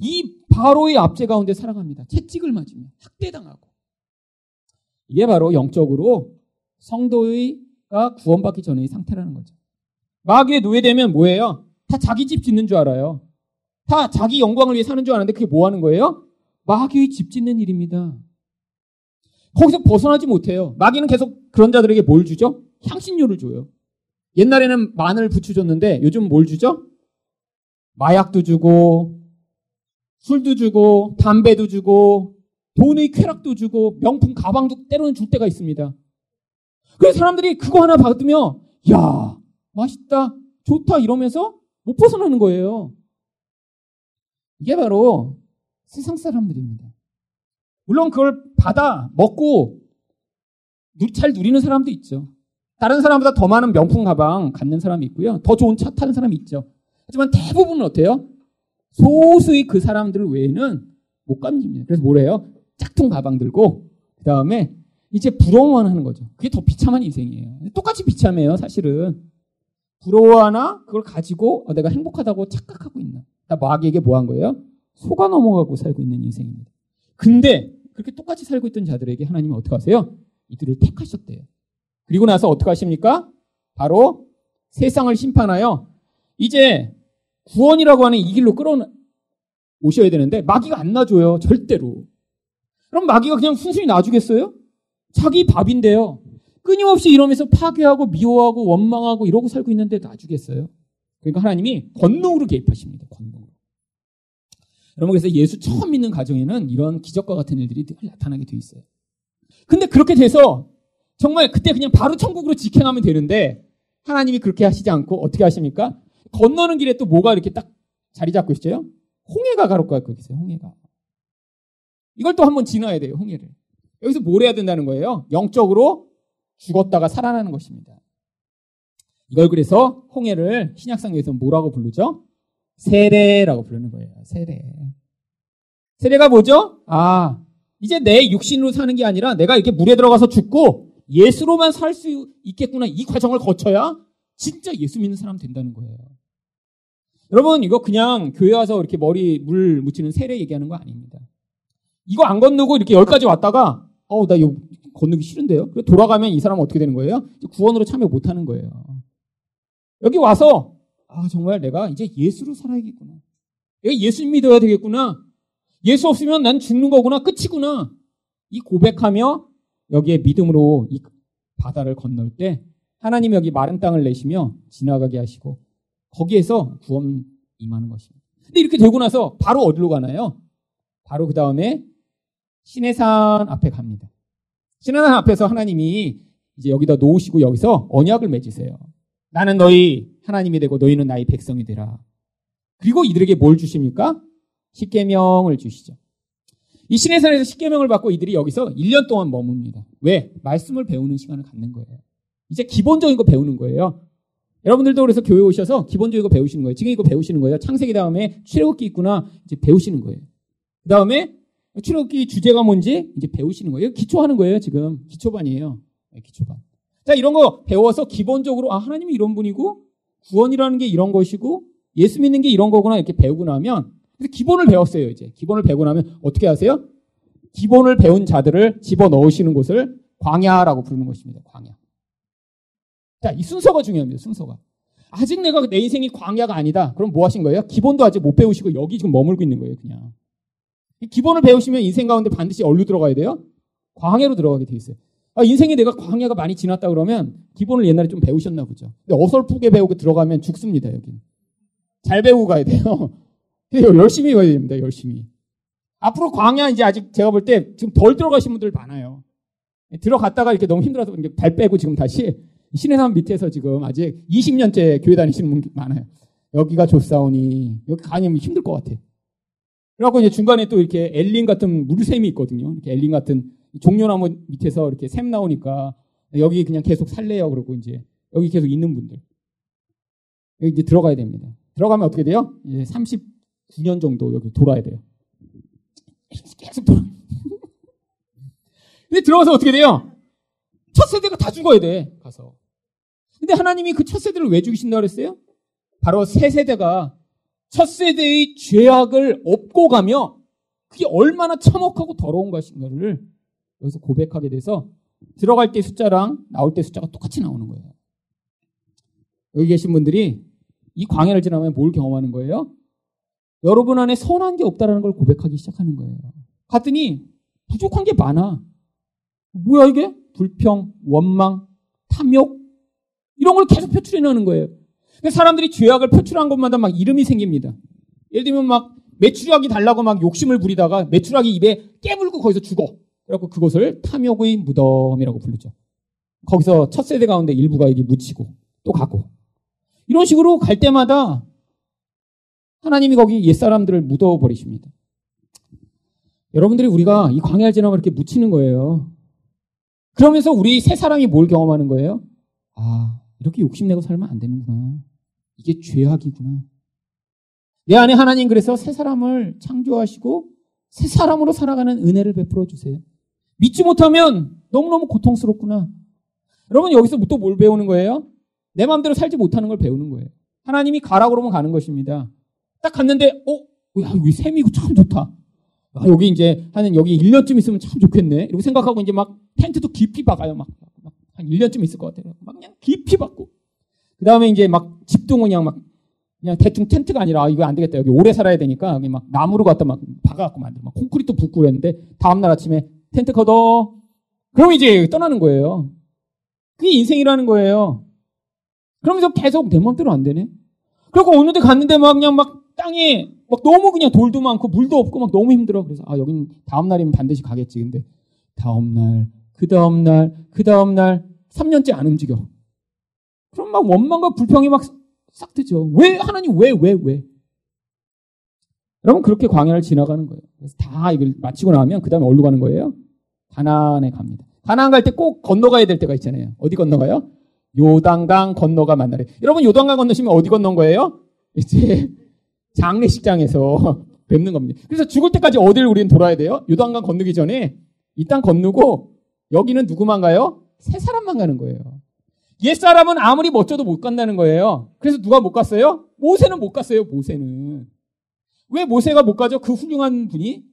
이 바로의 압제 가운데 살아갑니다. 채찍을 맞으며 학대당하고. 이게 바로 영적으로 성도의가 구원받기 전의 상태라는 거죠. 마귀에 노예되면 뭐예요? 다 자기 집 짓는 줄 알아요. 다 자기 영광을 위해 사는 줄 아는데 그게 뭐 하는 거예요? 마귀의 집 짓는 일입니다. 거기서 벗어나지 못해요. 마귀는 계속 그런 자들에게 뭘 주죠? 향신료를 줘요. 옛날에는 마늘 부추 줬는데 요즘 뭘 주죠? 마약도 주고, 술도 주고, 담배도 주고, 돈의 쾌락도 주고 명품 가방도 때로는 줄 때가 있습니다. 그래서 사람들이 그거 하나 받으면 야 맛있다 좋다 이러면서 못 벗어나는 거예요. 이게 바로 세상 사람들입니다. 물론 그걸 받아 먹고 잘 누리는 사람도 있죠. 다른 사람보다 더 많은 명품 가방 갖는 사람이 있고요. 더 좋은 차 타는 사람이 있죠. 하지만 대부분은 어때요? 소수의 그 사람들 외에는 못 감깁니다. 그래서 뭐래요? 짝퉁 가방 들고 그 다음에 이제 부러워만 하는 거죠. 그게 더 비참한 인생이에요. 똑같이 비참해요, 사실은. 부러워하나 그걸 가지고 어, 내가 행복하다고 착각하고 있나. 나 마귀에게 뭐 한 거예요? 속아 넘어가고 살고 있는 인생입니다. 근데 그렇게 똑같이 살고 있던 자들에게 하나님은 어떻게 하세요? 이들을 택하셨대요. 그리고 나서 어떻게 하십니까? 바로 세상을 심판하여 이제 구원이라고 하는 이 길로 끌어 오셔야 되는데 마귀가 안 놔줘요. 절대로. 그럼 마귀가 그냥 순순히 놔주겠어요? 자기 밥인데요. 끊임없이 이러면서 파괴하고 미워하고 원망하고 이러고 살고 있는데 놔주겠어요? 그러니까 하나님이 권능으로 개입하십니다. 권능으로. 여러분 그래서 예수 처음 믿는 가정에는 이런 기적과 같은 일들이 늘 나타나게 돼 있어요. 근데 그렇게 돼서 정말 그때 그냥 바로 천국으로 직행하면 되는데 하나님이 그렇게 하시지 않고 어떻게 하십니까? 건너는 길에 또 뭐가 이렇게 딱 자리 잡고 있어요? 홍해가 가로가 고 있어요. 홍해가. 이걸 또 한번 지나야 돼요. 홍해를. 여기서 뭘 해야 된다는 거예요? 영적으로 죽었다가 살아나는 것입니다. 이걸 그래서 홍해를 신약성에서 뭐라고 부르죠? 세례라고 부르는 거예요. 세례. 세례가 뭐죠? 아, 이제 내 육신으로 사는 게 아니라 내가 이렇게 물에 들어가서 죽고 예수로만 살 수 있겠구나. 이 과정을 거쳐야 진짜 예수 믿는 사람 된다는 거예요. 여러분, 이거 그냥 교회 와서 이렇게 머리 물 묻히는 세례 얘기하는 거 아닙니다. 이거 안 건너고 이렇게 여기까지 왔다가, 어, 나 이거 건너기 싫은데요? 돌아가면 이 사람은 어떻게 되는 거예요? 구원으로 참여 못 하는 거예요. 여기 와서, 아, 정말 내가 이제 예수로 살아야겠구나. 내가 예수 믿어야 되겠구나. 예수 없으면 난 죽는 거구나. 끝이구나. 이 고백하며 여기에 믿음으로 이 바다를 건널 때 하나님 여기 마른 땅을 내시며 지나가게 하시고 거기에서 구원 임하는 것입니다. 근데 이렇게 되고 나서 바로 어디로 가나요? 바로 그 다음에 시내산 앞에 갑니다. 시내산 앞에서 하나님이 이제 여기다 놓으시고 여기서 언약을 맺으세요. 나는 너희 하나님이 되고 너희는 나의 백성이 되라. 그리고 이들에게 뭘 주십니까? 십계명을 주시죠. 이 시내산에서 십계명을 받고 이들이 여기서 1년 동안 머뭅니다. 왜? 말씀을 배우는 시간을 갖는 거예요. 이제 기본적인 거 배우는 거예요. 여러분들도 그래서 교회 오셔서 기본적인 거 배우시는 거예요. 지금 이거 배우시는 거예요. 창세기 다음에 출애굽기 있구나 이제 배우시는 거예요. 그 다음에 출애굽기 주제가 뭔지 이제 배우시는 거예요. 기초하는 거예요. 지금 기초반이에요. 네, 기초반. 자 이런 거 배워서 기본적으로 아 하나님이 이런 분이고 구원이라는 게 이런 것이고 예수 믿는 게 이런 거구나 이렇게 배우고 나면 기본을 배웠어요. 이제 기본을 배우고 나면 어떻게 하세요? 기본을 배운 자들을 집어 넣으시는 곳을 광야라고 부르는 것입니다. 광야. 자, 이 순서가 중요합니다. 순서가. 아직 내가 내 인생이 광야가 아니다. 그럼 뭐 하신 거예요? 기본도 아직 못 배우시고 여기 지금 머물고 있는 거예요, 그냥. 기본을 배우시면 인생 가운데 반드시 얼루 들어가야 돼요? 광야로 들어가게 돼 있어요. 아, 인생에 내가 광야가 많이 지났다 그러면 기본을 옛날에 좀 배우셨나 보죠. 근데 어설프게 배우고 들어가면 죽습니다, 여기. 잘 배우고 가야 돼요. 열심히 가야 됩니다, 열심히. 앞으로 광야 이제 아직 제가 볼 때 지금 덜 들어가신 분들 많아요. 들어갔다가 이렇게 너무 힘들어서 발 빼고 지금 다시 신해산 밑에서 지금 아직 20년째 교회 다니시는 분 많아요. 여기가 좋사오니 여기 가면 힘들 것 같아. 그래갖고 이제 중간에 또 이렇게 엘린 같은 물샘이 있거든요. 이렇게 엘린 같은 종려나무 밑에서 이렇게 샘 나오니까 여기 그냥 계속 살래요. 그러고 이제 여기 계속 있는 분들. 여기 이제 들어가야 됩니다. 들어가면 어떻게 돼요? 이제 39년 정도 여기 돌아야 돼요. 계속 돌아. 근데 들어가서 어떻게 돼요? 첫 세대가 다 죽어야 돼. 가서. 근데 하나님이 그 첫 세대를 왜 죽이신다 그랬어요? 바로 새 세대가 첫 세대의 죄악을 업고 가며 그게 얼마나 참혹하고 더러운 것인가를 여기서 고백하게 돼서 들어갈 때 숫자랑 나올 때 숫자가 똑같이 나오는 거예요. 여기 계신 분들이 이 광야를 지나면 뭘 경험하는 거예요? 여러분 안에 선한 게 없다라는 걸 고백하기 시작하는 거예요. 갔더니 부족한 게 많아. 뭐야 이게? 불평, 원망, 탐욕 이런 걸 계속 표출해 나는 거예요. 사람들이 죄악을 표출한 것마다 막 이름이 생깁니다. 예를 들면 막 매출하기 달라고 막 욕심을 부리다가 매출하기 입에 깨물고 거기서 죽어. 그래갖고 그것을 탐욕의 무덤이라고 부르죠. 거기서 첫 세대 가운데 일부가 여기 묻히고 또 가고 이런 식으로 갈 때마다 하나님이 거기 옛사람들을 묻어버리십니다. 여러분들이 우리가 이 광야를 지나면 이렇게 묻히는 거예요. 그러면서 우리 세 사람이 뭘 경험하는 거예요? 아, 이렇게 욕심내고 살면 안 되는구나. 이게 죄악이구나. 내 안에 하나님 그래서 새 사람을 창조하시고 새 사람으로 살아가는 은혜를 베풀어 주세요. 믿지 못하면 너무너무 고통스럽구나. 여러분 여기서 또 뭘 배우는 거예요? 내 마음대로 살지 못하는 걸 배우는 거예요. 하나님이 가라 그러면 가는 것입니다. 딱 갔는데 어, 야 여기 샘이고 참 좋다. 아, 여기 이제 한 여기 1년쯤 있으면 참 좋겠네. 이렇게 생각하고 이제 막 텐트도 깊이 박아요. 막한 1년쯤 있을 것 같아요. 막 그냥 깊이 박고. 그 다음에 이제 막 집도 그냥 막 그냥 대충 텐트가 아니라 아, 이거 안 되겠다. 여기 오래 살아야 되니까 여기 막 나무로 갖다 막 박아갖고 만들어. 막 콘크리트 붓고 그랬는데 다음날 아침에 텐트 걷어. 그럼 이제 떠나는 거예요. 그게 인생이라는 거예요. 그러면서 계속 내 맘대로 안 되네. 그리고 어느 데 갔는데 막 그냥 막 땅에 막 너무 그냥 돌도 많고 물도 없고 막 너무 힘들어. 그래서 아 여긴 다음 날이면 반드시 가겠지. 근데 다음 날, 그 다음 날, 그 다음 날 3년째 안 움직여. 그럼 막 원망과 불평이 막싹 트죠. 왜 하나님 왜 왜 왜, 왜? 여러분 그렇게 광야를 지나가는 거예요. 그래서 다 이걸 마치고 나면 그 다음에 어디로 가는 거예요? 가나안에 갑니다. 가나안 갈 때 꼭 건너가야 될 때가 있잖아요. 어디 건너가요? 요단강 건너가 만나래. 여러분 요단강 건너시면 어디 건넌 거예요? 이제 장례식장에서 뵙는 겁니다. 그래서 죽을 때까지 어디를 우리는 돌아야 돼요? 요단강 건너기 전에 이 땅 건너고 여기는 누구만 가요? 세 사람만 가는 거예요. 옛 사람은 아무리 멋져도 못 간다는 거예요. 그래서 누가 못 갔어요? 모세는 못 갔어요. 모세는 왜 모세가 못 가죠? 그 훌륭한 분이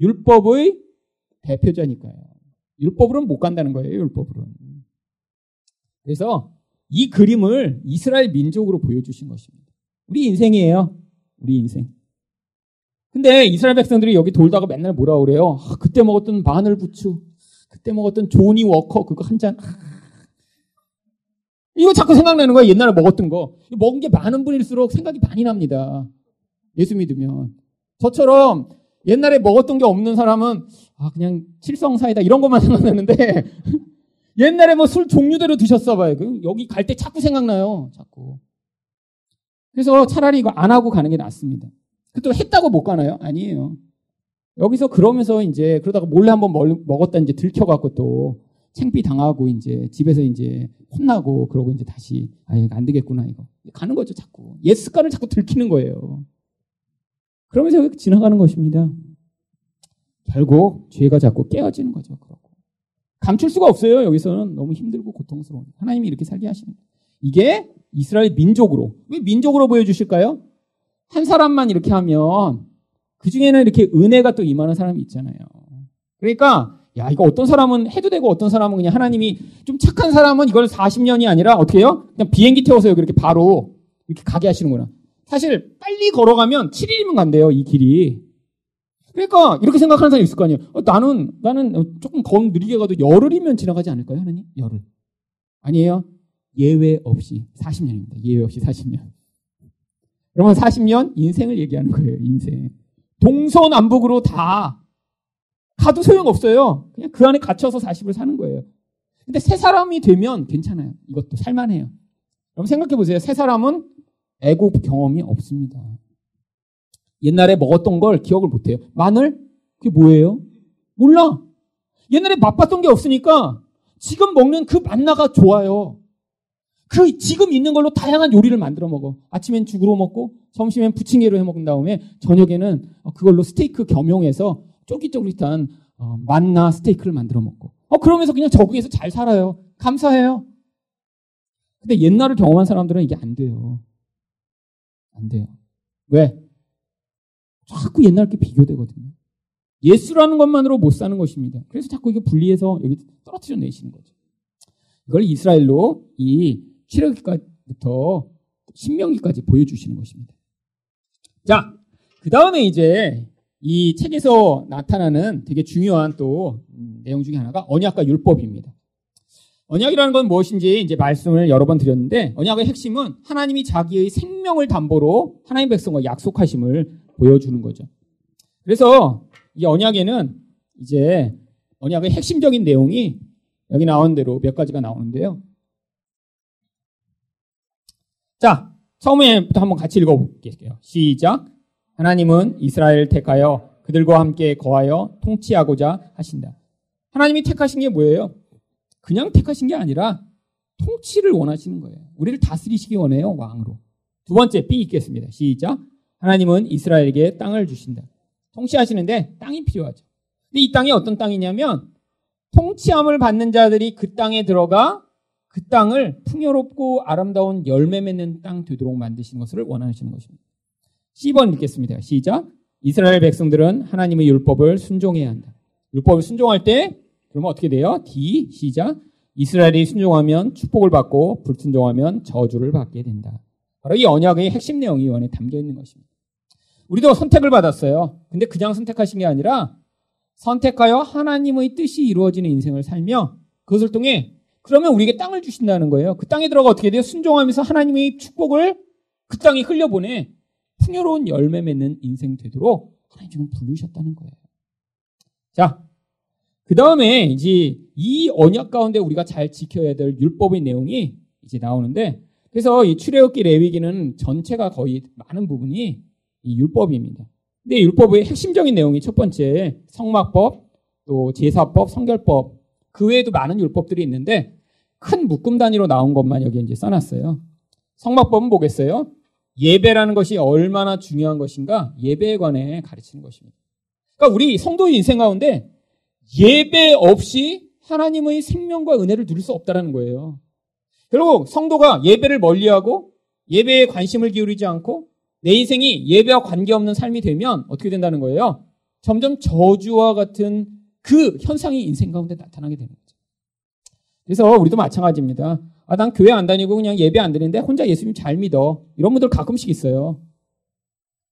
율법의 대표자니까요. 율법으로는 못 간다는 거예요. 율법으로는. 그래서 이 그림을 이스라엘 민족으로 보여주신 것입니다. 우리 인생이에요. 우리 인생. 근데 이스라엘 백성들이 여기 돌다가 맨날 뭐라 그래요? 아, 그때 먹었던 마늘 부추, 그때 먹었던 조니 워커 그거 한 잔. 이거 자꾸 생각나는 거야. 옛날에 먹었던 거. 먹은 게 많은 분일수록 생각이 많이 납니다. 예수 믿으면. 저처럼 옛날에 먹었던 게 없는 사람은 아 그냥 칠성사이다 이런 것만 생각나는데 옛날에 뭐 술 종류대로 드셨어 봐요. 그 여기 갈 때 자꾸 생각나요. 자꾸. 그래서 차라리 이거 안 하고 가는 게 낫습니다. 또 했다고 못 가나요? 아니에요. 여기서 그러면서 이제 그러다가 몰래 한번 먹었다 이제 들켜갖고 또 챙피 당하고 이제 집에서 이제 혼나고 그러고 이제 다시 아 이거 안 되겠구나 이거 가는 거죠 자꾸 옛 습관을 자꾸 들키는 거예요. 그러면서 지나가는 것입니다. 결국 죄가 자꾸 깨어지는 거죠. 그러고 감출 수가 없어요. 여기서는 너무 힘들고 고통스러운 하나님이 이렇게 살게 하시는 이게 이스라엘 민족으로. 왜 민족으로 보여주실까요? 한 사람만 이렇게 하면 그 중에는 이렇게 은혜가 또 임하는 사람이 있잖아요. 그러니까 야 이거 어떤 사람은 해도 되고 어떤 사람은 그냥 하나님이 좀 착한 사람은 이걸 40년이 아니라 어떻게 해요? 그냥 비행기 태워서 이렇게 바로 이렇게 가게 하시는구나. 사실 빨리 걸어가면 7일이면 간대요 이 길이. 그러니까 이렇게 생각하는 사람이 있을 거 아니에요. 어, 나는 나는 조금 더 느리게 가도 열흘이면 지나가지 않을까요, 하나님? 열흘. 아니에요. 예외 없이 40년입니다. 예외 없이 40년. 그러면 40년 인생을 얘기하는 거예요. 인생. 동서남북으로 다 가도 소용없어요. 그냥 그 안에 갇혀서 40을 사는 거예요. 근데 새 사람이 되면 괜찮아요. 이것도 살만해요. 여러분 생각해 보세요. 새 사람은 애국 경험이 없습니다. 옛날에 먹었던 걸 기억을 못 해요. 마늘? 그게 뭐예요? 몰라. 옛날에 맛봤던 게 없으니까 지금 먹는 그 맛나가 좋아요. 그 지금 있는 걸로 다양한 요리를 만들어 먹어. 아침엔 죽으로 먹고 점심엔 부침개로 해 먹은 다음에 저녁에는 그걸로 스테이크 겸용해서 쫄깃쫄깃한 어, 만나 스테이크를 만들어 먹고. 어 그러면서 그냥 적응해서 잘 살아요. 감사해요. 근데 옛날을 경험한 사람들은 이게 안 돼요. 안 돼요. 왜? 자꾸 옛날 게 비교되거든요. 예수라는 것만으로 못 사는 것입니다. 그래서 자꾸 이게 분리해서 여기 떨어뜨려 내시는 거죠. 이걸 이스라엘로 이 출애굽기부터 신명기까지 보여주시는 것입니다. 자, 그 다음에 이제 이 책에서 나타나는 되게 중요한 또 내용 중에 하나가 언약과 율법입니다. 언약이라는 건 무엇인지 이제 말씀을 여러 번 드렸는데 언약의 핵심은 하나님이 자기의 생명을 담보로 하나님 백성과 약속하심을 보여주는 거죠. 그래서 이 언약에는 이제 언약의 핵심적인 내용이 여기 나온 대로 몇 가지가 나오는데요. 자, 처음에부터 한번 같이 읽어볼게요. 시작. 하나님은 이스라엘 택하여 그들과 함께 거하여 통치하고자 하신다. 하나님이 택하신 게 뭐예요? 그냥 택하신 게 아니라 통치를 원하시는 거예요. 우리를 다스리시기 원해요, 왕으로. 두 번째 B 읽겠습니다. 시작. 하나님은 이스라엘에게 땅을 주신다. 통치하시는데 땅이 필요하죠. 근데 이 땅이 어떤 땅이냐면 통치함을 받는 자들이 그 땅에 들어가 그 땅을 풍요롭고 아름다운 열매 맺는 땅 되도록 만드시는 것을 원하시는 것입니다. 10번 읽겠습니다. 시작. 이스라엘 백성들은 하나님의 율법을 순종해야 한다. 율법을 순종할 때 그러면 어떻게 돼요? D 시작. 이스라엘이 순종하면 축복을 받고 불순종하면 저주를 받게 된다. 바로 이 언약의 핵심 내용이 이 안에 담겨 있는 것입니다. 우리도 선택을 받았어요. 근데 그냥 선택하신 게 아니라 선택하여 하나님의 뜻이 이루어지는 인생을 살며 그것을 통해 그러면 우리에게 땅을 주신다는 거예요. 그 땅에 들어가 어떻게 돼요? 순종하면서 하나님의 축복을 그 땅에 흘려보내 풍요로운 열매 맺는 인생 되도록 하나님 지금 부르셨다는 거예요. 자, 그 다음에 이제 이 언약 가운데 우리가 잘 지켜야 될 율법의 내용이 이제 나오는데 그래서 이 출애굽기 레위기는 전체가 거의 많은 부분이 이 율법입니다. 근데 율법의 핵심적인 내용이 첫 번째 성막법, 또 제사법, 성결법 그 외에도 많은 율법들이 있는데 큰 묶음 단위로 나온 것만 여기 이제 써놨어요. 성막법은 뭐겠어요? 예배라는 것이 얼마나 중요한 것인가 예배에 관해 가르치는 것입니다. 그러니까 우리 성도의 인생 가운데 예배 없이 하나님의 생명과 은혜를 누릴 수 없다는 거예요. 결국 성도가 예배를 멀리하고 예배에 관심을 기울이지 않고 내 인생이 예배와 관계없는 삶이 되면 어떻게 된다는 거예요? 점점 저주와 같은 그 현상이 인생 가운데 나타나게 되는 거죠. 그래서 우리도 마찬가지입니다. 아, 난 교회 안 다니고 그냥 예배 안 드리는데 혼자 예수님 잘 믿어. 이런 분들 가끔씩 있어요.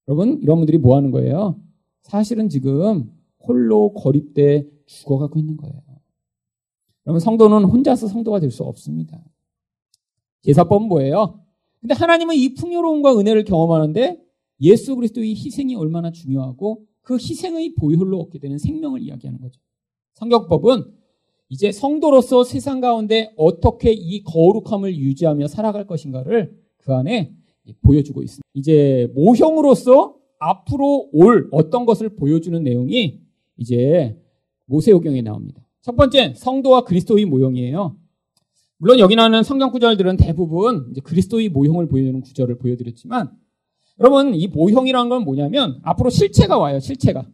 여러분, 이런 분들이 뭐 하는 거예요? 사실은 지금 홀로 고립돼 죽어가고 있는 거예요. 여러분, 성도는 혼자서 성도가 될 수 없습니다. 제사법은 뭐예요? 근데 하나님은 이 풍요로움과 은혜를 경험하는데 예수 그리스도의 희생이 얼마나 중요하고 그 희생의 보혈로 얻게 되는 생명을 이야기하는 거죠. 성경법은 이제 성도로서 세상 가운데 어떻게 이 거룩함을 유지하며 살아갈 것인가를 그 안에 보여주고 있습니다. 이제 모형으로서 앞으로 올 어떤 것을 보여주는 내용이 이제 모세오경에 나옵니다. 첫 번째 성도와 그리스도의 모형이에요. 물론 여기 나오는 성경 구절들은 대부분 이제 그리스도의 모형을 보여주는 구절을 보여드렸지만 여러분 이 모형이라는 건 뭐냐면 앞으로 실체가 와요. 실체가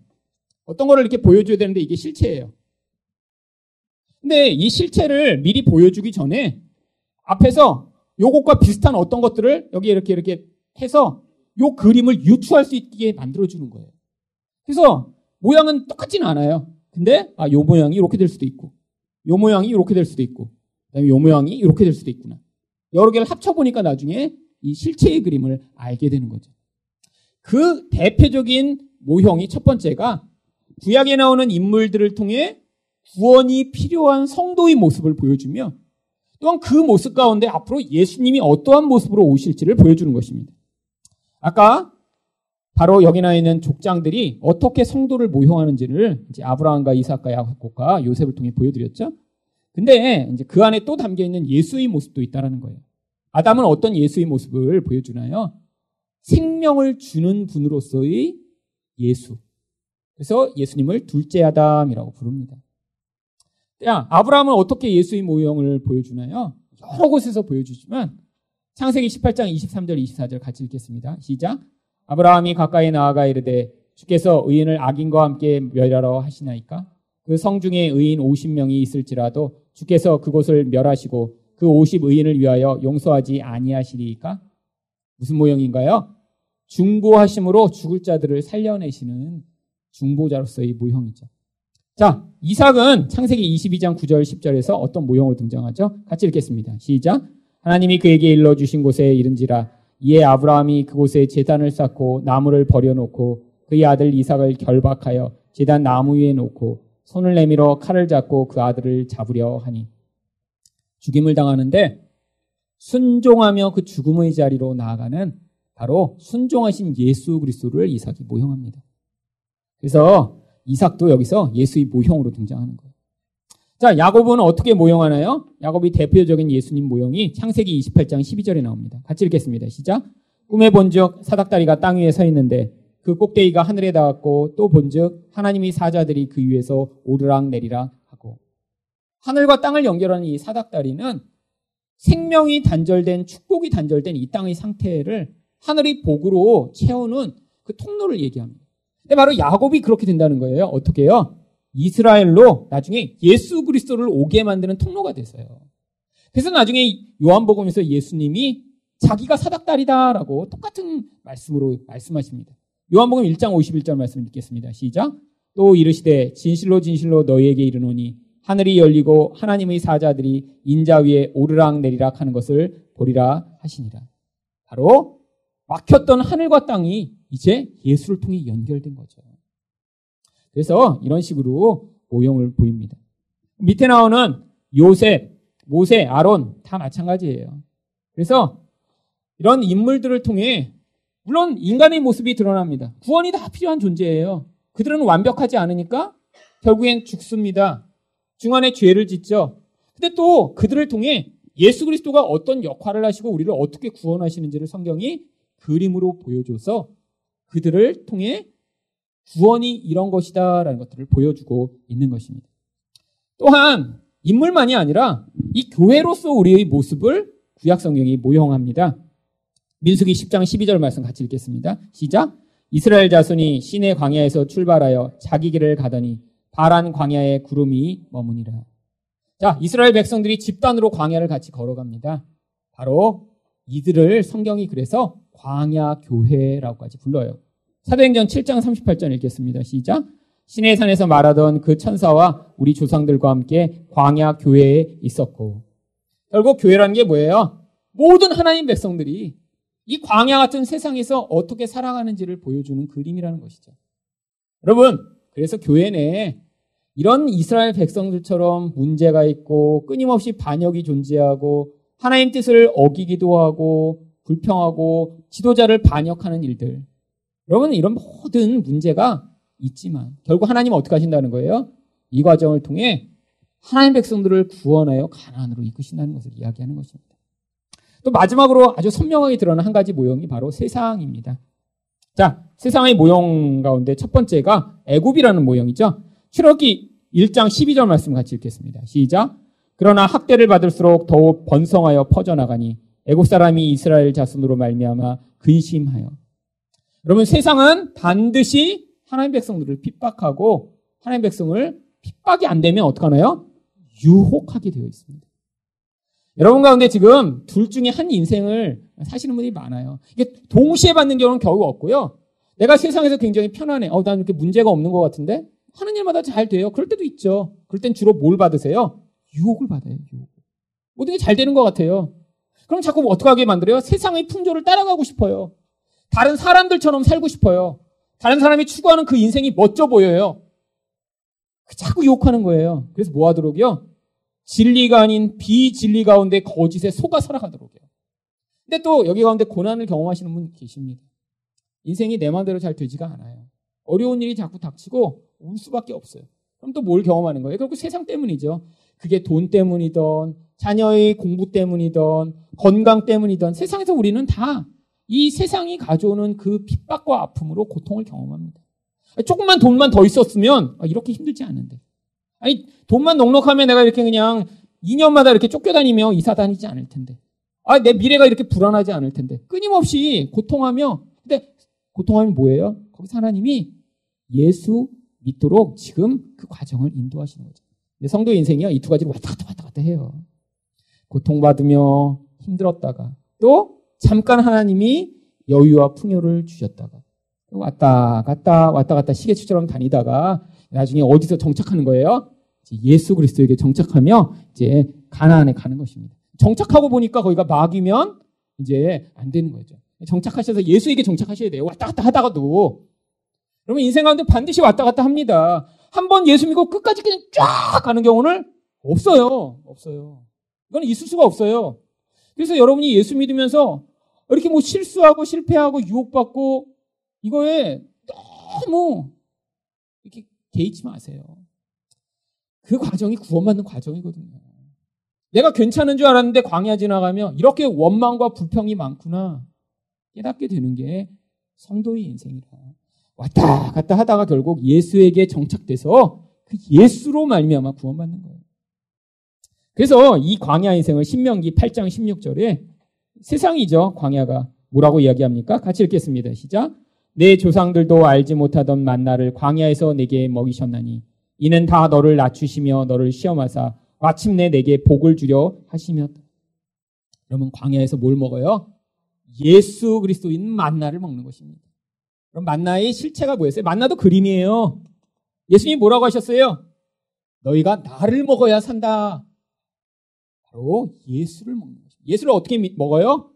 어떤 거를 이렇게 보여줘야 되는데 이게 실체예요. 근데 이 실체를 미리 보여주기 전에 앞에서 요것과 비슷한 어떤 것들을 여기 이렇게 이렇게 해서 요 그림을 유추할 수 있게 만들어주는 거예요. 그래서 모양은 똑같지는 않아요. 근데 아, 요 모양이 이렇게 될 수도 있고, 요 모양이 이렇게 될 수도 있고, 그다음에 요 모양이 이렇게 될 수도 있구나. 여러 개를 합쳐 보니까 나중에 이 실체의 그림을 알게 되는 거죠. 그 대표적인 모형이 첫 번째가 구약에 나오는 인물들을 통해 구원이 필요한 성도의 모습을 보여주며 또한 그 모습 가운데 앞으로 예수님이 어떠한 모습으로 오실지를 보여주는 것입니다. 아까 바로 여기 나 있는 족장들이 어떻게 성도를 모형하는지를 이제 아브라함과 이삭과 야곱과 요셉을 통해 보여드렸죠. 근데 이제 그 안에 또 담겨 있는 예수의 모습도 있다라는 거예요. 아담은 어떤 예수의 모습을 보여주나요? 생명을 주는 분으로서의 예수. 그래서 예수님을 둘째 아담이라고 부릅니다. 야, 아브라함은 어떻게 예수의 모형을 보여주나요? 여러 곳에서 보여주지만 창세기 18장 23절 24절 같이 읽겠습니다. 시작. 아브라함이 가까이 나아가 이르되 주께서 의인을 악인과 함께 멸하러 하시나이까? 그 성중에 의인 50명이 있을지라도 주께서 그곳을 멸하시고 그 50 의인을 위하여 용서하지 아니하시리까? 무슨 모형인가요? 중보하심으로 죽을 자들을 살려내시는 중보자로서의 모형이죠. 자, 이삭은 창세기 22장 9절 10절에서 어떤 모형으로 등장하죠? 같이 읽겠습니다. 시작. 하나님이 그에게 일러 주신 곳에 이른지라 이에 아브라함이 그곳에 제단을 쌓고 나무를 버려놓고 그의 아들 이삭을 결박하여 제단 나무 위에 놓고 손을 내밀어 칼을 잡고 그 아들을 잡으려 하니 죽임을 당하는데 순종하며 그 죽음의 자리로 나아가는 바로 순종하신 예수 그리스도를 이삭이 모형합니다. 그래서 이삭도 여기서 예수의 모형으로 등장하는 거예요. 자, 야곱은 어떻게 모형하나요? 야곱이 대표적인 예수님 모형이 창세기 28장 12절에 나옵니다. 같이 읽겠습니다. 시작. 꿈에 본즉 사닥다리가 땅 위에 서 있는데 그 꼭대기가 하늘에 닿았고 또 본즉 하나님이 사자들이 그 위에서 오르락 내리락 하고 하늘과 땅을 연결하는 이 사닥다리는 생명이 단절된 축복이 단절된 이 땅의 상태를 하늘이 복으로 채우는 그 통로를 얘기합니다. 근데 바로 야곱이 그렇게 된다는 거예요. 어떻게요? 이스라엘로 나중에 예수 그리스도를 오게 만드는 통로가 됐어요. 그래서 나중에 요한복음에서 예수님이 자기가 사닥다리다라고 똑같은 말씀으로 말씀하십니다. 요한복음 1장 51절 말씀 읽겠습니다. 시작. 또 이르시되 진실로 진실로 너희에게 이르노니 하늘이 열리고 하나님의 사자들이 인자 위에 오르락 내리락 하는 것을 보리라 하시니라. 바로 막혔던 하늘과 땅이 이제 예수를 통해 연결된 거죠. 그래서 이런 식으로 모형을 보입니다. 밑에 나오는 요셉, 모세, 아론 다 마찬가지예요. 그래서 이런 인물들을 통해 물론 인간의 모습이 드러납니다. 구원이 다 필요한 존재예요. 그들은 완벽하지 않으니까 결국엔 죽습니다. 중간에 죄를 짓죠. 근데 또 그들을 통해 예수 그리스도가 어떤 역할을 하시고 우리를 어떻게 구원하시는지를 성경이 그림으로 보여줘서 그들을 통해 구원이 이런 것이다라는 것들을 보여주고 있는 것입니다. 또한 인물만이 아니라 이 교회로서 우리의 모습을 구약 성경이 모형합니다. 민수기 10장 12절 말씀 같이 읽겠습니다. 시작. 이스라엘 자손이 시내 광야에서 출발하여 자기 길을 가더니 파란 광야에 구름이 머무니라. 자, 이스라엘 백성들이 집단으로 광야를 같이 걸어갑니다. 바로 이들을 성경이 그래서 광야 교회라고까지 불러요. 사도행전 7장 38절 읽겠습니다. 시작. 신의 산에서 말하던 그 천사와 우리 조상들과 함께 광야 교회에 있었고 결국 교회라는 게 뭐예요? 모든 하나님 백성들이 이 광야 같은 세상에서 어떻게 살아가는지를 보여주는 그림이라는 것이죠. 여러분, 그래서 교회 내에 이런 이스라엘 백성들처럼 문제가 있고 끊임없이 반역이 존재하고 하나님 뜻을 어기기도 하고 불평하고 지도자를 반역하는 일들. 여러분, 이런 모든 문제가 있지만 결국 하나님은 어떻게 하신다는 거예요? 이 과정을 통해 하나님 백성들을 구원하여 가난으로 이끄신다는 것을 이야기하는 것입니다. 또 마지막으로 아주 선명하게 드러난 한 가지 모형이 바로 세상입니다. 자, 세상의 모형 가운데 첫 번째가 애굽이라는 모형이죠. 출애굽기 1장 12절 말씀 같이 읽겠습니다. 시작. 그러나 학대를 받을수록 더욱 번성하여 퍼져나가니 애굽 사람이 이스라엘 자손으로 말미암아 근심하여. 여러분 세상은 반드시 하나님 백성들을 핍박하고 하나님 백성을 핍박이 안 되면 어떡하나요? 유혹하게 되어 있습니다. 여러분 가운데 지금 둘 중에 한 인생을 사시는 분이 많아요. 이게 동시에 받는 경우는 겨우 없고요. 내가 세상에서 굉장히 편안해. 어, 난 이렇게 문제가 없는 것 같은데? 하는 일마다 잘 돼요. 그럴 때도 있죠. 그럴 땐 주로 뭘 받으세요? 유혹을 받아요, 유혹. 모든 게 잘 되는 것 같아요. 그럼 자꾸 어떻게 하게 만들어요? 세상의 풍조를 따라가고 싶어요. 다른 사람들처럼 살고 싶어요. 다른 사람이 추구하는 그 인생이 멋져 보여요. 자꾸 유혹하는 거예요. 그래서 뭐 하도록요? 진리가 아닌 비진리 가운데 거짓에 속아 살아가도록요. 근데 또 여기 가운데 고난을 경험하시는 분 계십니다. 인생이 내 마음대로 잘 되지가 않아요. 어려운 일이 자꾸 닥치고 울 수밖에 없어요. 그럼 또 뭘 경험하는 거예요? 결국 세상 때문이죠. 그게 돈 때문이든 자녀의 공부 때문이든 건강 때문이든 세상에서 우리는 다 이 세상이 가져오는 그 핍박과 아픔으로 고통을 경험합니다. 조금만 돈만 더 있었으면 아, 이렇게 힘들지 않은데. 아니 돈만 넉넉하면 내가 이렇게 그냥 2년마다 이렇게 쫓겨다니며 이사 다니지 않을 텐데. 아, 내 미래가 이렇게 불안하지 않을 텐데. 끊임없이 고통하며 근데 고통하면 뭐예요? 거기서 하나님이 예수 믿도록 지금 그 과정을 인도하시는 거죠. 성도 인생이요. 이 두 가지를 왔다 갔다 왔다 갔다 해요. 고통받으며 힘들었다가 또 잠깐 하나님이 여유와 풍요를 주셨다가 왔다 갔다 왔다 갔다 시계추처럼 다니다가 나중에 어디서 정착하는 거예요? 예수 그리스도에게 정착하며 이제 가나안에 가는 것입니다. 정착하고 보니까 거기가 막이면 이제 안 되는 거죠. 정착하셔서 예수에게 정착하셔야 돼요. 왔다 갔다 하다가도. 여러분 인생 가운데 반드시 왔다 갔다 합니다. 한 번 예수 믿고 끝까지 그냥 쫙 가는 경우는 없어요. 없어요. 이건 있을 수가 없어요. 그래서 여러분이 예수 믿으면서 이렇게 뭐 실수하고 실패하고 유혹받고 이거에 너무 이렇게 개의치 마세요. 그 과정이 구원받는 과정이거든요. 내가 괜찮은 줄 알았는데 광야 지나가면 이렇게 원망과 불평이 많구나 깨닫게 되는 게 성도의 인생이라. 왔다 갔다 하다가 결국 예수에게 정착돼서 그 예수로 말미암아 구원받는 거예요. 그래서 이 광야 인생을 신명기 8장 16절에 세상이죠. 광야가. 뭐라고 이야기합니까? 같이 읽겠습니다. 시작. 내 조상들도 알지 못하던 만나를 광야에서 내게 먹이셨나니 이는 다 너를 낮추시며 너를 시험하사 마침내 내게 복을 주려 하시며 그러면 광야에서 뭘 먹어요? 예수 그리스도인 만나를 먹는 것입니다. 그럼 만나의 실체가 뭐였어요? 만나도 그림이에요. 예수님이 뭐라고 하셨어요? 너희가 나를 먹어야 산다. 바로 예수를 먹는 것입니다. 예수를 어떻게 먹어요?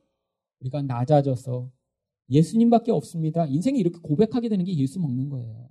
우리가 낮아져서 예수님밖에 없습니다. 인생이 이렇게 고백하게 되는 게 예수 먹는 거예요.